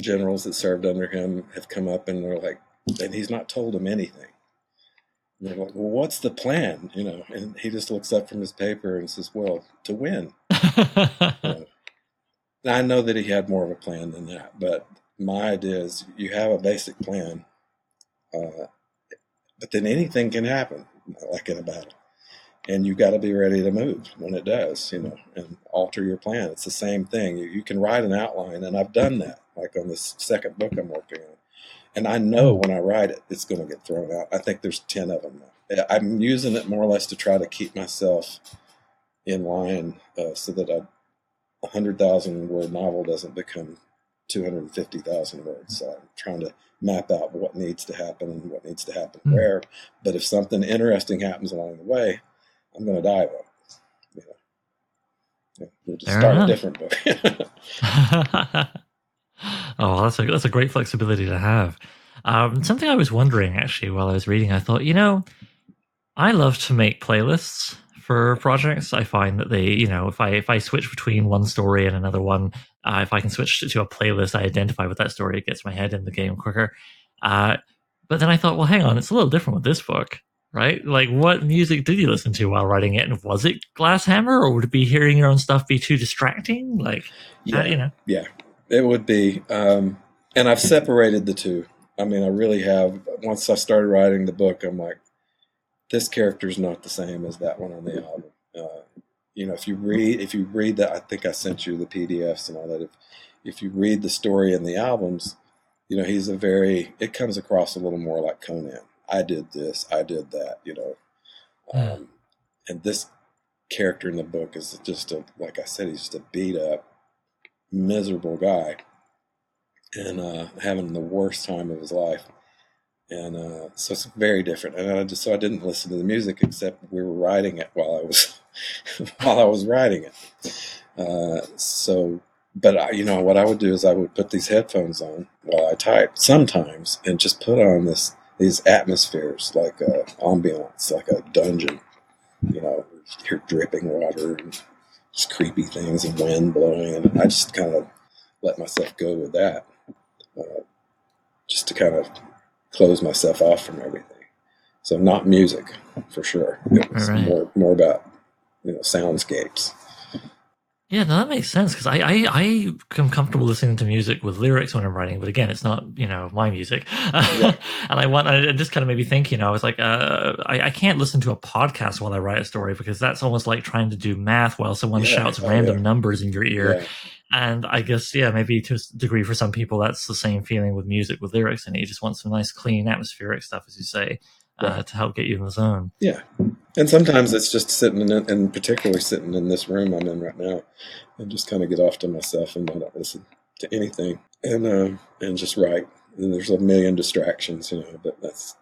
generals that served under him have come up and they're like, and he's not told him anything. And they're like, well, what's the plan? You know, and he just looks up from his paper and says, well, to win. And I know that he had more of a plan than that, but my idea is you have a basic plan, uh, but then anything can happen, like in a battle. And you've got to be ready to move when it does, you know, and alter your plan. It's the same thing. You, you can write an outline, and I've done that, like on this second book I'm working on. And I know when I write it, it's going to get thrown out. I think there's 10 of them now. I'm using it more or less to try to keep myself in line uh, so that a 100,000 word novel doesn't become 250,000 words. So I'm trying to map out what needs to happen and what needs to happen Hmm. where. But if something interesting happens along the way, I'm going to dive on it. You know. Yeah, We'll just Fair start enough. a different book. oh, that's a that's a great flexibility to have. Um, something I was wondering actually while I was reading, I thought, you know, I love to make playlists for projects. I find that they, you know, if I if I switch between one story and another one, uh, if I can switch to a playlist, I identify with that story. It gets my head in the game quicker. Uh, but then I thought, well, hang on, it's a little different with this book, right? Like, what music did you listen to while writing it, and was it Glass Hammer, or would it be hearing your own stuff be too distracting? Like, uh, you know. Yeah, it would be. Um, and I've separated the two. I mean, I really have. Once I started writing the book, I'm like, this character's not the same as that one on the album. Uh, you know, if you read, if you read that, I think I sent you the PDFs and all that. If if you read the story in the albums, you know, he's a very. It comes across a little more like Conan. I did this. I did that. You know. Yeah. Um, and this character in the book is just a like I said, he's just a beat up, miserable guy, and uh, having the worst time of his life. And uh, so it's very different. And I just so I didn't listen to the music except we were writing it while I was while I was writing it. Uh, so, but I, you know what I would do is I would put these headphones on while I type sometimes, and just put on this these atmospheres like a ambiance, like a dungeon. You know, hear dripping water and just creepy things and wind blowing, and I just kind of let myself go with that, uh, just to kind of close myself off from everything. So not music for sure. It was right. more more about you know soundscapes. Yeah, no, that makes sense because I, I I am comfortable listening to music with lyrics when I'm writing, but again, it's not you know my music, yeah. and I want I just kind of made me think. You know, I was like, uh, I I can't listen to a podcast while I write a story because that's almost like trying to do math while someone yeah. shouts oh, random yeah. numbers in your ear. And I guess yeah, maybe to a degree for some people that's the same feeling with music with lyrics, and you just want some nice, clean, atmospheric stuff, as you say uh, to help get you in the zone. Yeah, and sometimes it's just sitting in, and particularly sitting in this room I'm in right now, and just kind of get off to myself and not listen to anything, and uh, and just write. And there's a million distractions, you know, but that's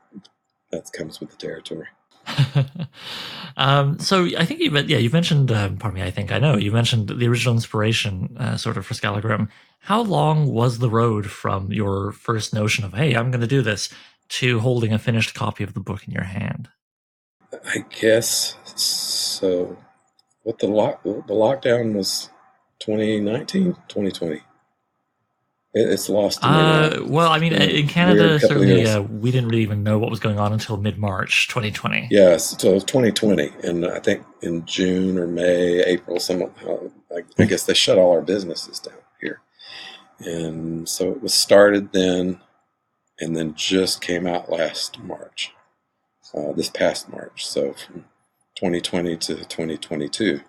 that comes with the territory. um, so I think you yeah you mentioned um, pardon me I think I know you mentioned the original inspiration uh, sort of for Skallagrim. How long was the road from your first notion of hey I'm going to do this to holding a finished copy of the book in your hand? I guess so. What the lock the lockdown was 2019, 2020. it's lost. Uh, well, I mean, in Canada, certainly uh, we didn't really even know what was going on until mid March 2020. Yes, so it was 2020, and I think in June or May, April, some uh, I, I guess they shut all our businesses down here, and so it was started then and then just came out last March, uh, this past March. So from 2020 to 2022.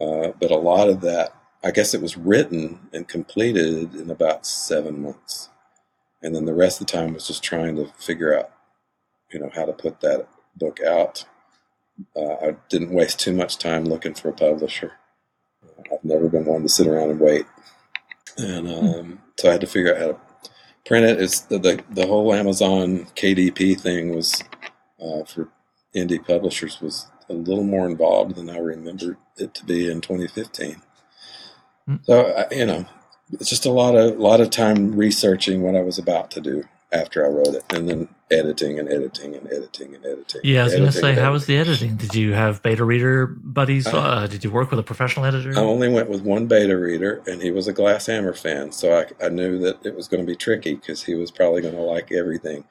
Uh, but a lot of that, I guess it was written and completed in about seven months. And then the rest of the time was just trying to figure out, you know, how to put that book out. Uh, I didn't waste too much time looking for a publisher. I've never been one to sit around and wait. And um, so I had to figure out how to print it. It's the, the, the whole Amazon KDP thing was uh, for indie publishers was a little more involved than I remember it to be in 2015. Mm. So you know, it's just a lot of a lot of time researching what I was about to do after I wrote it, and then editing and editing and editing and editing. Yeah, I was going to say, how was the editing? Did you have beta reader buddies? Uh, uh, did you work with a professional editor? I only went with one beta reader, and he was a Glass Hammer fan, so I, I knew that it was going to be tricky because he was probably going to like everything.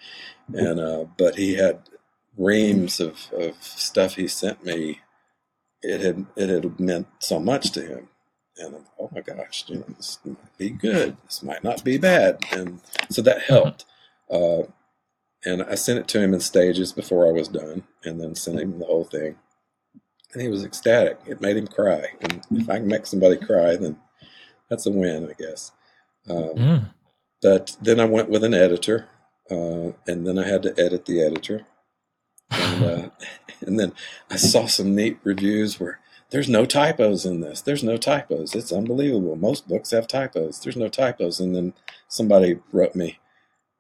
And uh, but he had reams of, of stuff he sent me. It had it had meant so much to him, and I'm, oh my gosh, you know, this might be good. This might not be bad, and so that helped. Uh, and I sent it to him in stages before I was done, and then sent him the whole thing. And he was ecstatic. It made him cry. And if I can make somebody cry, then that's a win, I guess. Um, mm. But then I went with an editor, uh, and then I had to edit the editor. And, uh, and then I saw some neat reviews where there's no typos in this. There's no typos. It's unbelievable. Most books have typos. There's no typos. And then somebody wrote me,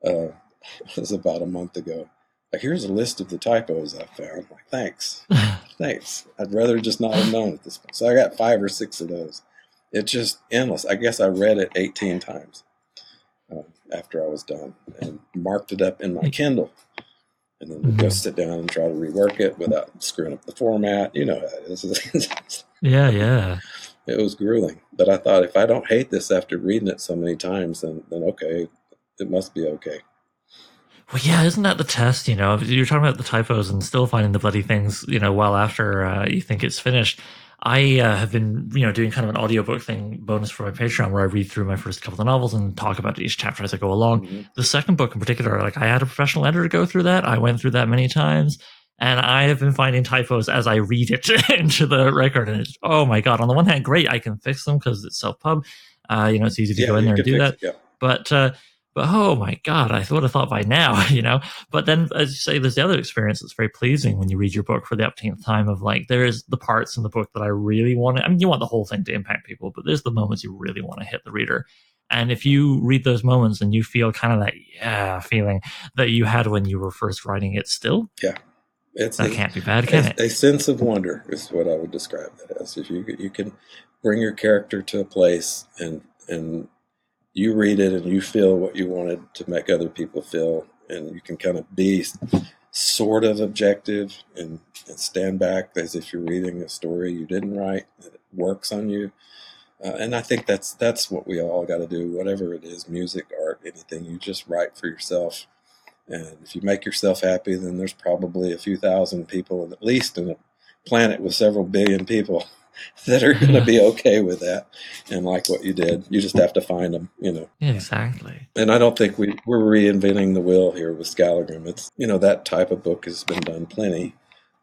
uh, it was about a month ago. Like, here's a list of the typos I found. Like, thanks, thanks. I'd rather just not have known at this point. So I got five or six of those. It's just endless. I guess I read it 18 times uh, after I was done and marked it up in my Kindle. And then mm-hmm. go sit down and try to rework it without screwing up the format. You know, yeah, yeah. It was grueling, but I thought if I don't hate this after reading it so many times, then then okay, it must be okay. Well, yeah, isn't that the test? You know, you're talking about the typos and still finding the bloody things, you know, well after uh, you think it's finished. I uh, have been, you know, doing kind of an audiobook thing bonus for my Patreon where I read through my first couple of novels and talk about each chapter as I go along. Mm-hmm. The second book in particular, like I had a professional editor go through that. I went through that many times and I have been finding typos as I read it into the record. And it's, oh my God, on the one hand, great. I can fix them because it's self pub. Uh, you know, it's easy to yeah, go in there and do that. It, yeah. But, uh, but oh my god, I would have thought by now, you know. But then, as you say, there's the other experience that's very pleasing when you read your book for the upteenth time. Of like, there's the parts in the book that I really want to. I mean, you want the whole thing to impact people, but there's the moments you really want to hit the reader. And if you read those moments and you feel kind of that yeah feeling that you had when you were first writing it, still, yeah, it's that a, can't be bad, can a, it? a sense of wonder is what I would describe that as. If you you can bring your character to a place and and you read it and you feel what you wanted to make other people feel, and you can kind of be sort of objective and, and stand back as if you're reading a story you didn't write. It works on you. Uh, and I think that's that's what we all got to do. Whatever it is, music, art, anything, you just write for yourself. And if you make yourself happy, then there's probably a few thousand people, at least in a planet with several billion people, that are going to be okay with that and like what you did. You just have to find them, you know. Yeah, exactly. And I don't think we, we're reinventing the wheel here with Skallagrim. It's, you know, that type of book has been done plenty.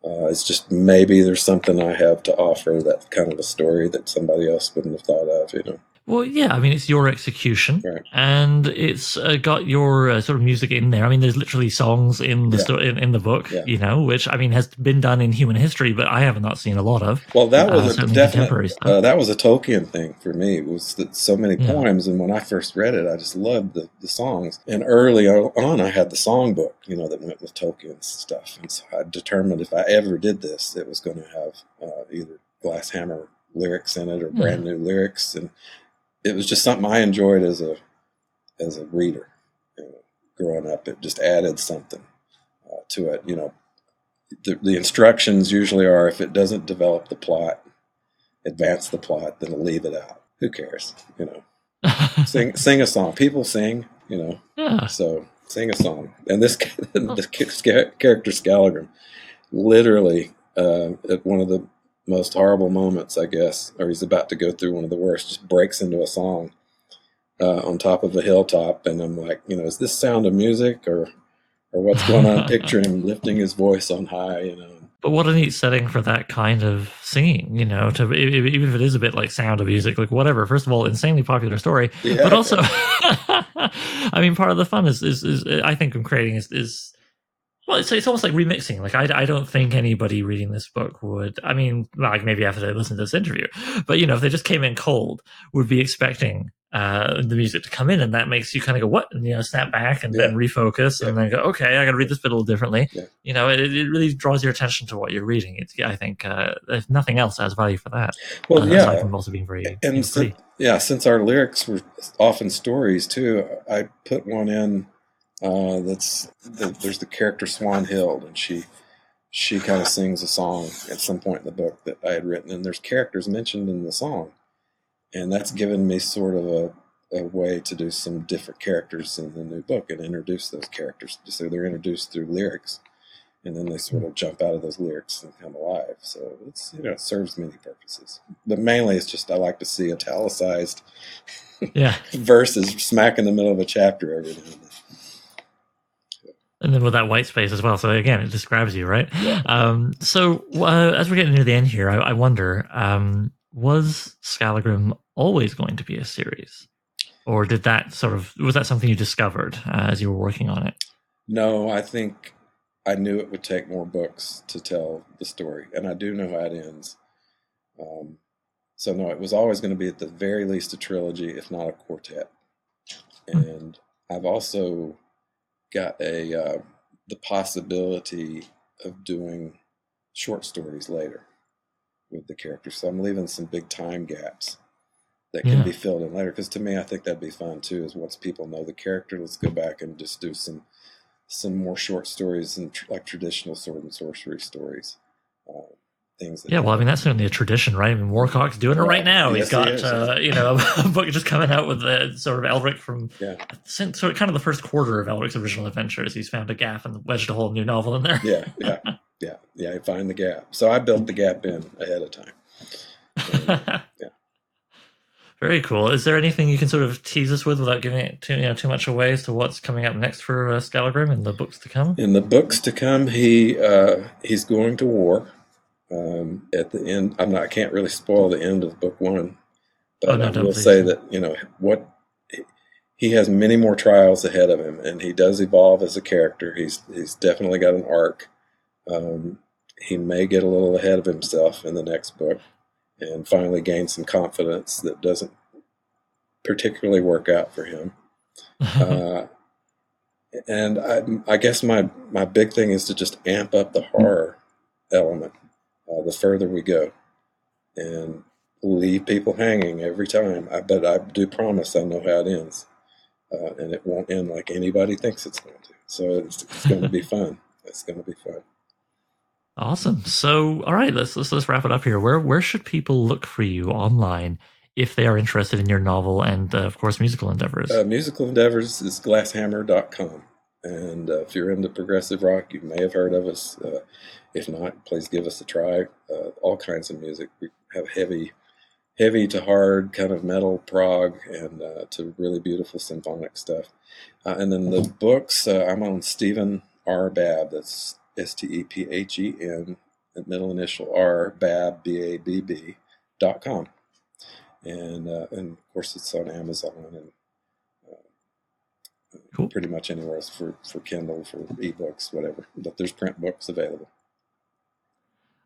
Uh, it's just maybe there's something I have to offer that kind of a story that somebody else wouldn't have thought of, you know. Well, yeah, I mean, it's your execution, Right. and it's uh, got your uh, sort of music in there. I mean, there's literally songs in the Yeah. sto- in, in the book, Yeah. you know, which I mean has been done in human history, but I have not seen a lot of. Well, that Uh, was a certainly definite. Uh, that was a Tolkien thing for me. It was that so many Yeah. poems, and when I first read it, I just loved the, the songs. And early on, I had the songbook, you know, that went with Tolkien's stuff. And so I determined if I ever did this, it was going to have uh, either Glass Hammer lyrics in it or Hmm. brand new lyrics, and it was just something I enjoyed as a as a reader. You know, growing up, it just added something uh, to it. You know, the, the instructions usually are if it doesn't develop the plot, advance the plot, then leave it out. Who cares? You know, sing sing a song. People sing. You know, yeah. so sing a song. And this this character Skallagrim, literally uh, at one of the most horrible moments, I guess, or he's about to go through one of the worst, just breaks into a song uh, on top of a hilltop, and I'm like, you know, is this sound of music or or what's going on? Picture him lifting his voice on high, you know. But what a neat setting for that kind of singing, you know, to even if it is a bit like Sound of Music, like whatever. First of all, insanely popular story, Yeah. but also, I mean, part of the fun is, is, is I think, in creating is, is well, it's, it's almost like remixing. Like, I, I don't think anybody reading this book would, I mean, like maybe after they listen to this interview, but you know, if they just came in cold, would be expecting uh, the music to come in, and that makes you kind of go, what? And, you know, snap back and then Yeah. refocus and then go, okay, I got to read this bit a little differently. Yeah. You know, it, it really draws your attention to what you're reading. It's, I think, uh, if nothing else, has value for that. Well, uh, yeah, Aside from also being very, you know, yeah, since our lyrics were often stories too, I put one in uh, that's the, there's the character Swanhild, and she she kind of sings a song at some point in the book that I had written, and there's characters mentioned in the song, and that's given me sort of a, a way to do some different characters in the new book and introduce those characters. So they're introduced through lyrics, and then they sort of jump out of those lyrics and come alive. So it's you know it serves many purposes, but mainly it's just I like to see italicized Yeah. verses smack in the middle of a chapter every now and then. And then with that white space as well. So again, it describes you, right? Um, so uh, as we're getting near the end here, I, I wonder, um, was Skallagrim always going to be a series? Or did that sort of, was that something you discovered uh, as you were working on it? No, I think I knew it would take more books to tell the story, and I do know how it ends. Um, so no, it was always going to be at the very least a trilogy, if not a quartet. And I've also got a uh, the possibility of doing short stories later with the characters. So I'm leaving some big time gaps that can Yeah. be filled in later. Because to me, I think that'd be fun too. Is once people know the character, let's go back and just do some some more short stories and tr- like traditional sword and sorcery stories. Uh, things. That Yeah, well, I mean, that's certainly a tradition, right? I mean, Moorcock's doing it right Right. now. Yes, He's he got, is. uh, you know, a book just coming out with the sort of Elric from Yeah. since sort of kind of the first quarter of Elric's original adventures. He's found a gap and wedged a whole new novel in there. yeah, yeah, yeah, yeah. Find the gap. So I built the gap in ahead of time. And, yeah. Very cool. Is there anything you can sort of tease us with without giving it too, you know, too much away as to what's coming up next for uh, Skallagrim and the books to come? In the books to come, he uh, he's going to war. Um, at the end, I'm not. I can't really spoil the end of book one, but Oh, no, I will say that you know what he has many more trials ahead of him, and he does evolve as a character. He's he's definitely got an arc. Um, he may get a little ahead of himself in the next book, and finally gain some confidence that doesn't particularly work out for him. uh, and I, I, guess my my big thing is to just amp up the horror element uh, the further we go, and leave people hanging every time. I, but I do promise I know how it ends uh, and it won't end like anybody thinks it's going to. So it's, it's going to be fun. It's going to be fun. Awesome. So, all right, let's, let's let's wrap it up here. Where where should people look for you online if they are interested in your novel and, uh, of course, musical endeavors? Uh, musical endeavors is glasshammer.com. And uh, if you're into progressive rock, you may have heard of us. Uh, if not, please give us a try. Uh, all kinds of music. We have heavy heavy to hard kind of metal prog and uh, to really beautiful symphonic stuff. Uh, and then the books, uh, I'm on Stephen R. Babb. That's S T E P H E N, middle initial R, Babb, B A B B, dot com. And, and of course, it's on Amazon and cool. pretty much anywhere else for, for Kindle, for ebooks, whatever. But there's print books available.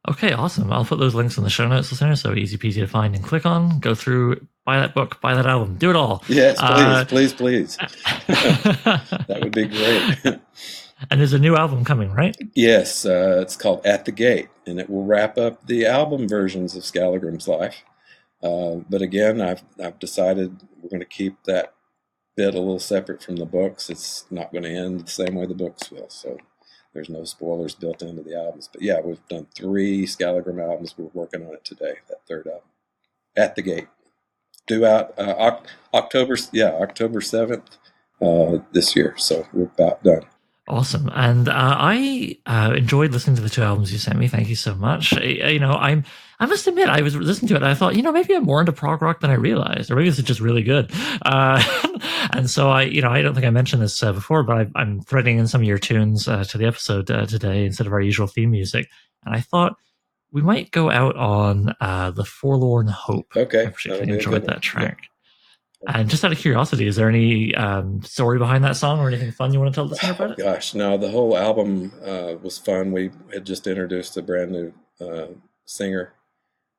Okay, awesome. I'll put those links in the show notes, listeners, so easy peasy to find and click on. Go through, buy that book, buy that album, do it all. Yes, please, uh, please, please. that would be great. and there's a new album coming, right? Yes, uh, it's called At the Gate, and it will wrap up the album versions of Skallagrim's life. Uh, but again, I've I've decided we're going to keep that bit a little separate from the books. It's not going to end the same way the books will. So there's no spoilers built into the albums. But yeah, we've done three Skallagrim albums. We're working on it today, that third album. At the Gate. Due out uh, October, yeah, October 7th uh, this year. So we're about done. Awesome, and uh, I uh, enjoyed listening to the two albums you sent me. Thank you so much. I, you know, I'm I must admit I was listening to it. I thought, you know, maybe I'm more into prog rock than I realized, or maybe this is just really good. Uh, and so I, you know, I don't think I mentioned this uh, before, but I, am threading in some of your tunes uh, to the episode uh, today instead of our usual theme music. And I thought we might go out on the Forlorn Hope. Okay, I particularly enjoyed that track. Yeah. And just out of curiosity, is there any um, story behind that song or anything fun you want to tell the listener about it? Gosh, no, the whole album uh, was fun. We had just introduced a brand new uh, singer,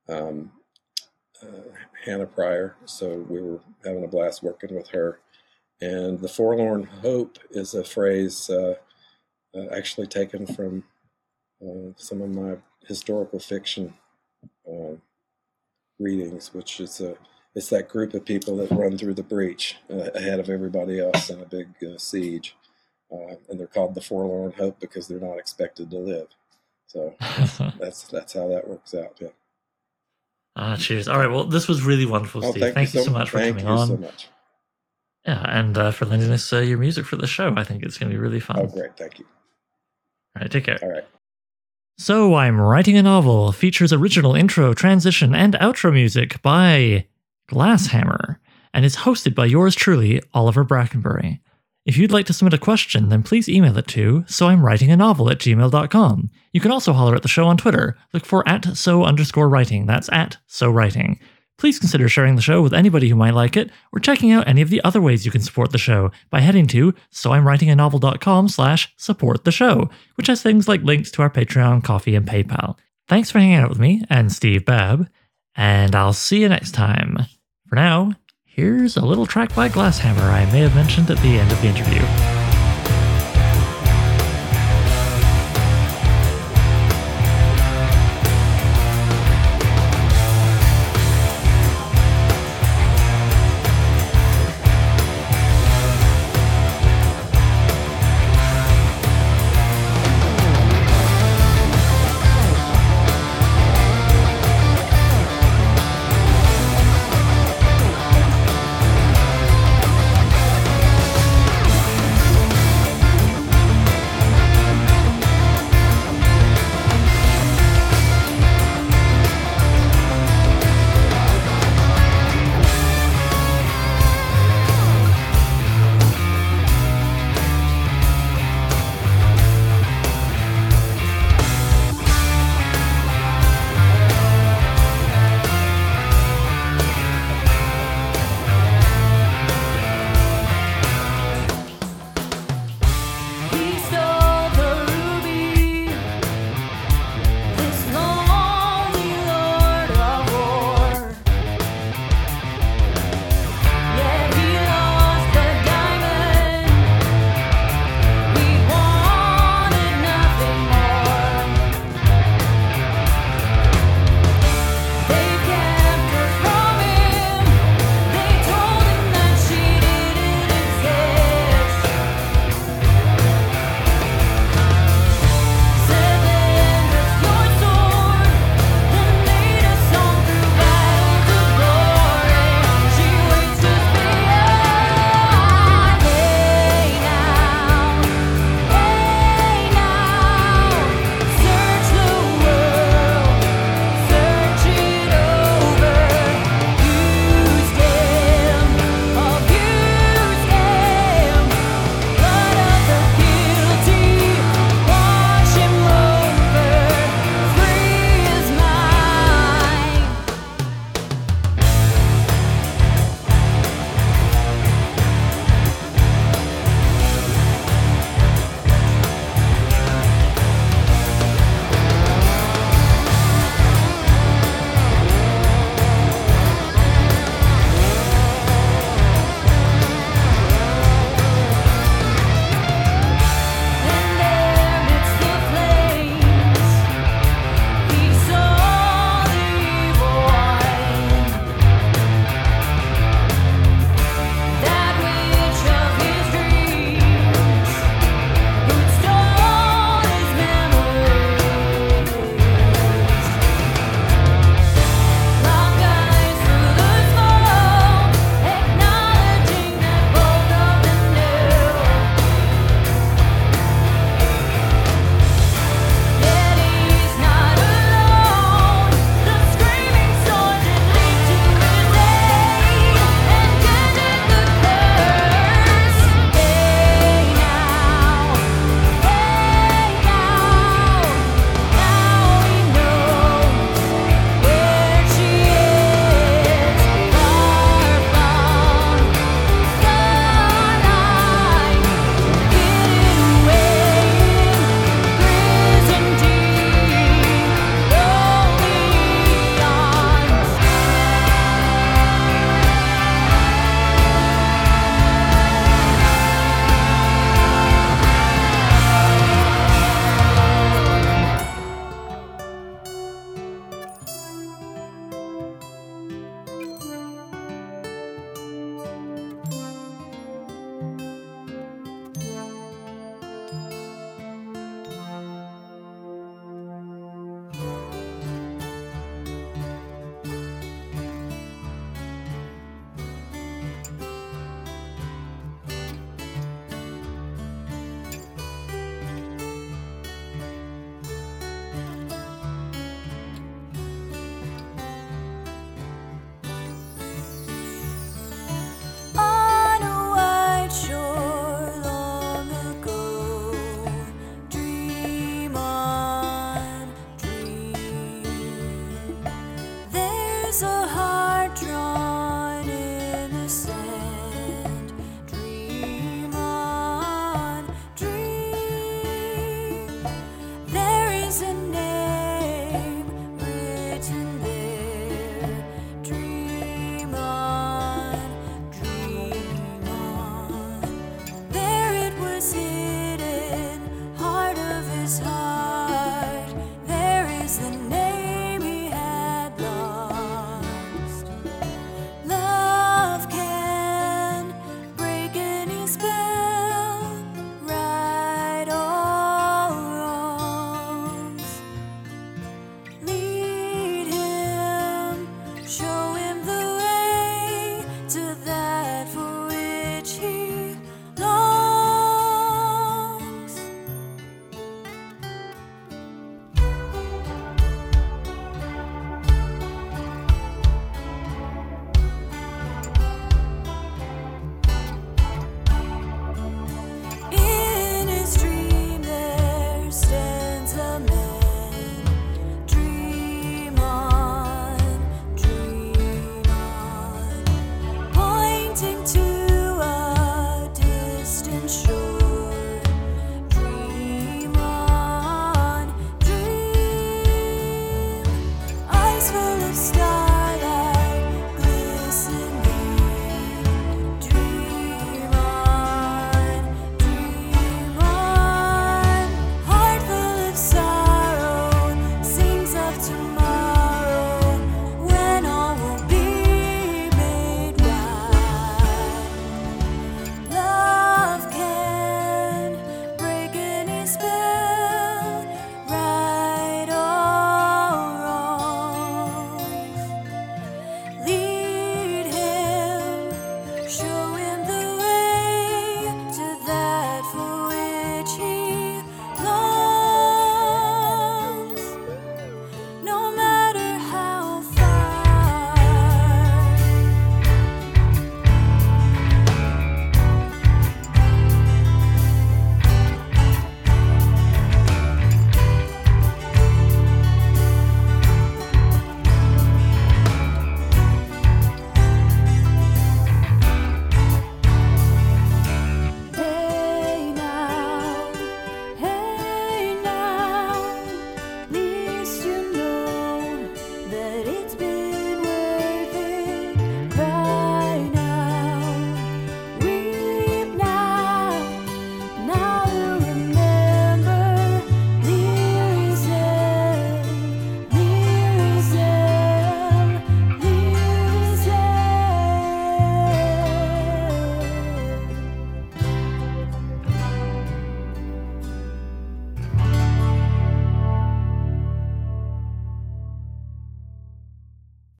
um, uh, Hannah Pryor, so we were having a blast working with her. And the forlorn hope is a phrase uh, uh, actually taken from uh, some of my historical fiction readings, which is a it's that group of people that run through the breach uh, ahead of everybody else in a big uh, siege, uh, and they're called the Forlorn Hope because they're not expected to live. So that's that's, that's how that works out. Yeah. Ah, cheers. All right. Well, this was really wonderful, oh, Steve. thank, thank, you so, so much for coming on. so much. Yeah, and uh, for lending us uh, your music for the show. I think it's going to be really fun. Oh, great. Thank you. All right. Take care. All right. So, I'm writing a novel features original intro, transition, and outro music by Glass Hammer, and is hosted by yours truly, Oliver Brackenbury. If you'd like to submit a question, then please email it to so I'm writing a novel at gmail.com. You can also holler at the show on Twitter. Look for at so underscore writing. That's at so writing. Please consider sharing the show with anybody who might like it, or checking out any of the other ways you can support the show by heading to soimwritinganovel.com slash support the show, which has things like links to our Patreon, Ko-fi, and PayPal. Thanks for hanging out with me and Steve Babb, and I'll see you next time. For now, here's a little track by Glass Hammer I may have mentioned at the end of the interview.